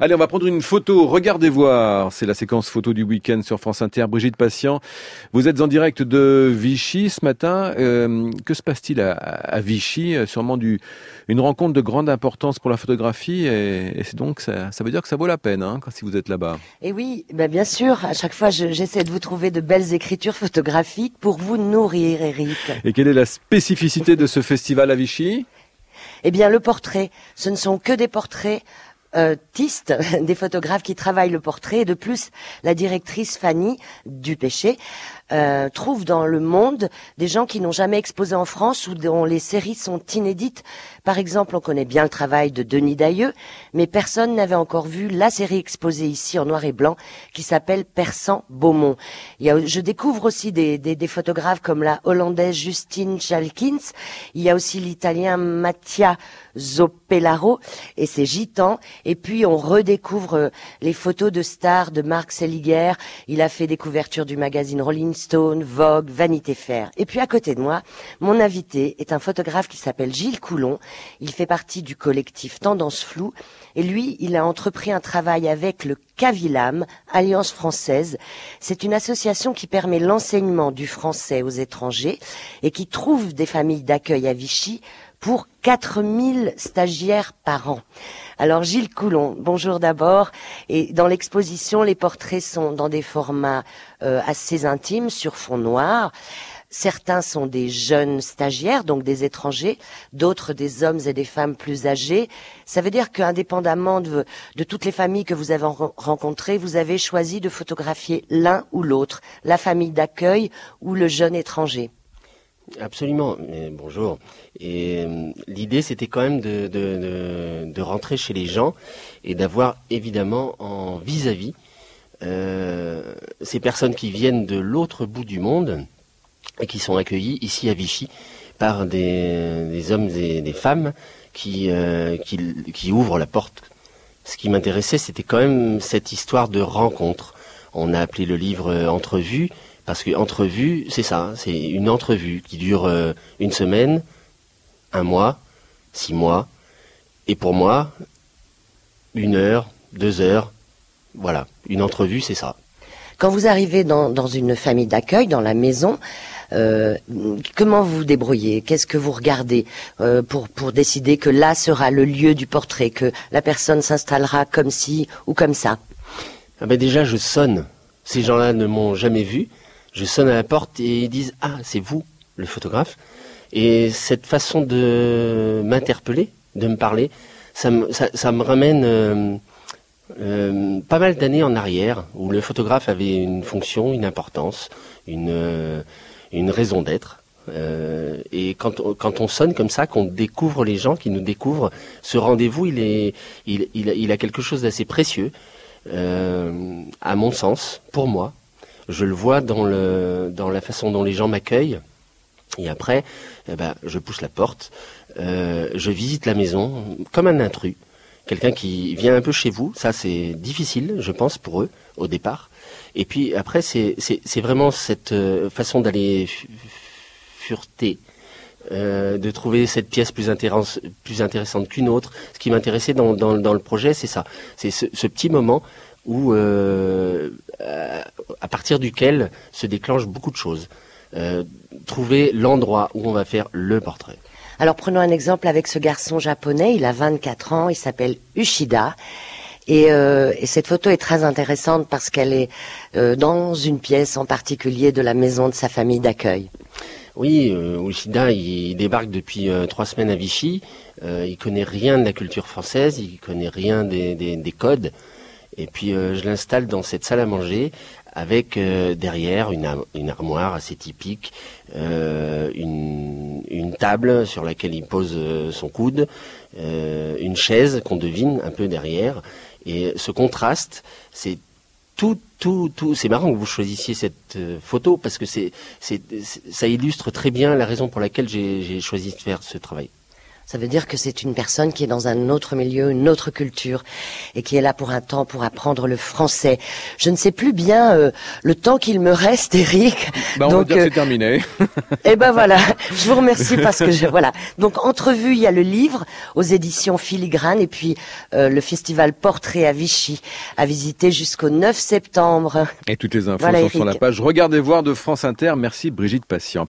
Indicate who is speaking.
Speaker 1: Allez, on va prendre une photo. Regardez voir. C'est la séquence photo du week-end sur France Inter. Brigitte Patient, vous êtes en direct de Vichy ce matin. Euh, que se passe-t-il à, Vichy? Sûrement du, une rencontre de grande importance pour la photographie. Et, c'est donc, ça, ça, veut dire que ça vaut la peine hein, quand, si vous êtes là-bas.
Speaker 2: Et oui, ben bien sûr. À chaque fois, j'essaie de vous trouver de belles écritures photographiques pour vous nourrir, Eric.
Speaker 1: Et quelle est la spécificité de ce festival à Vichy?
Speaker 2: Eh bien, le portrait. Ce ne sont que des portraits euh, des photographes qui travaillent le portrait. De plus, la directrice Fanny Dupéché euh, trouve dans le monde des gens qui n'ont jamais exposé en France ou dont les séries sont inédites. Par exemple, on connaît bien le travail de Denis Dailleux, mais personne n'avait encore vu la série exposée ici en noir et blanc qui s'appelle Persan Beaumont. Il y a, je découvre aussi des, des, des, photographes comme la hollandaise Justine Chalkins. Il y a aussi l'italien Mattia Zoppellaro et ses gitans. Et puis on redécouvre euh, les photos de stars de Marc Seliger. Il a fait des couvertures du magazine Rolling Stone, Vogue, Vanité Fair. Et puis à côté de moi, mon invité est un photographe qui s'appelle Gilles Coulon. Il fait partie du collectif Tendance Floue. Et lui, il a entrepris un travail avec le Cavilam, Alliance française. C'est une association qui permet l'enseignement du français aux étrangers et qui trouve des familles d'accueil à Vichy pour 4000 stagiaires par an. Alors Gilles Coulon, bonjour d'abord. Et dans l'exposition, les portraits sont dans des formats euh, assez intimes sur fond noir. Certains sont des jeunes stagiaires, donc des étrangers, d'autres des hommes et des femmes plus âgés. Ça veut dire qu'indépendamment de, de toutes les familles que vous avez rencontrées, vous avez choisi de photographier l'un ou l'autre, la famille d'accueil ou le jeune étranger.
Speaker 3: Absolument. bonjour. Et euh, l'idée, c'était quand même de, rentrer chez les gens et d'avoir évidemment en vis-à-vis euh, ces personnes qui viennent de l'autre bout du monde et qui sont accueillis ici à Vichy par des, hommes et des femmes qui, euh, qui, qui ouvrent la porte. Ce qui m'intéressait, c'était quand même cette histoire de rencontre. On a appelé le livre Entrevue parce que entrevue, c'est ça, c'est une entrevue qui dure euh, une semaine, un mois, six mois, et pour moi, une heure, deux heures, voilà, une entrevue, c'est ça.
Speaker 2: Quand vous arrivez dans, une famille d'accueil, dans la maison, euh, comment vous vous débrouillez? Qu'est-ce que vous regardez euh, pour, pour décider que là sera le lieu du portrait, que la personne s'installera comme ci ou comme ça?
Speaker 3: Ah ben Déjà, je sonne. Ces gens-là ne m'ont jamais vu je sonne à la porte et ils disent Ah, c'est vous, le photographe. Et cette façon de m'interpeller, de me parler, ça me, ça, me ramène euh, euh, pas mal d'années en arrière, où le photographe avait une fonction, une importance, une, euh, une raison d'être. et quand, quand on sonne comme ça, qu'on découvre les gens qui nous découvrent, ce rendez-vous, il, est, il, il, il a quelque chose d'assez précieux, à mon sens, pour moi, je le vois dans, le, dans la façon dont les gens m'accueillent. Et après, eh ben, je pousse la porte, euh, je visite la maison comme un intrus. Quelqu'un qui vient un peu chez vous, ça c'est difficile, je pense, pour eux, au départ. Et puis après, c'est vraiment cette euh, façon d'aller fureter, euh, de trouver cette pièce plus, intéressante qu'une autre. Ce qui m'intéressait dans, le projet, c'est ça. C'est ce, ce, petit moment où euh, à partir duquel se déclenchent beaucoup de choses. Euh, trouver l'endroit où on va faire le portrait.
Speaker 2: Alors prenons un exemple avec ce garçon japonais, il a 24 ans, il s'appelle Ushida. Et, euh, et, cette photo est très intéressante parce qu'elle est euh, dans une pièce en particulier de la maison de sa famille d'accueil.
Speaker 3: Oui, euh, Ushida, il, débarque depuis euh, trois semaines à Vichy. Euh, il connaît rien de la culture française, il connaît rien des, des, des codes. Et puis euh, je l'installe dans cette salle à manger avec euh, derrière une, armoire assez typique, euh, une, une, table sur laquelle il pose son coude, une chaise qu'on devine un peu derrière. Et ce contraste, c'est tout, tout, tout. C'est marrant que vous choisissiez cette photo parce que c'est, ça illustre très bien la raison pour laquelle j'ai choisi de faire ce travail.
Speaker 2: Ça veut dire que c'est une personne qui est dans un autre milieu, une autre culture, et qui est là pour un temps pour apprendre le français. Je ne sais plus bien euh, le temps qu'il me reste, Eric.
Speaker 1: Bah, on Donc, va dire que c'est terminé.
Speaker 2: Eh ben voilà, je vous remercie parce que je, voilà. Donc entrevue, il y a le livre aux éditions Filigrane et puis euh, le festival Portrait à Vichy à visiter jusqu'au 9 septembre.
Speaker 1: Et toutes les infos sont sur la page Regardez voir de France Inter. Merci Brigitte Patient.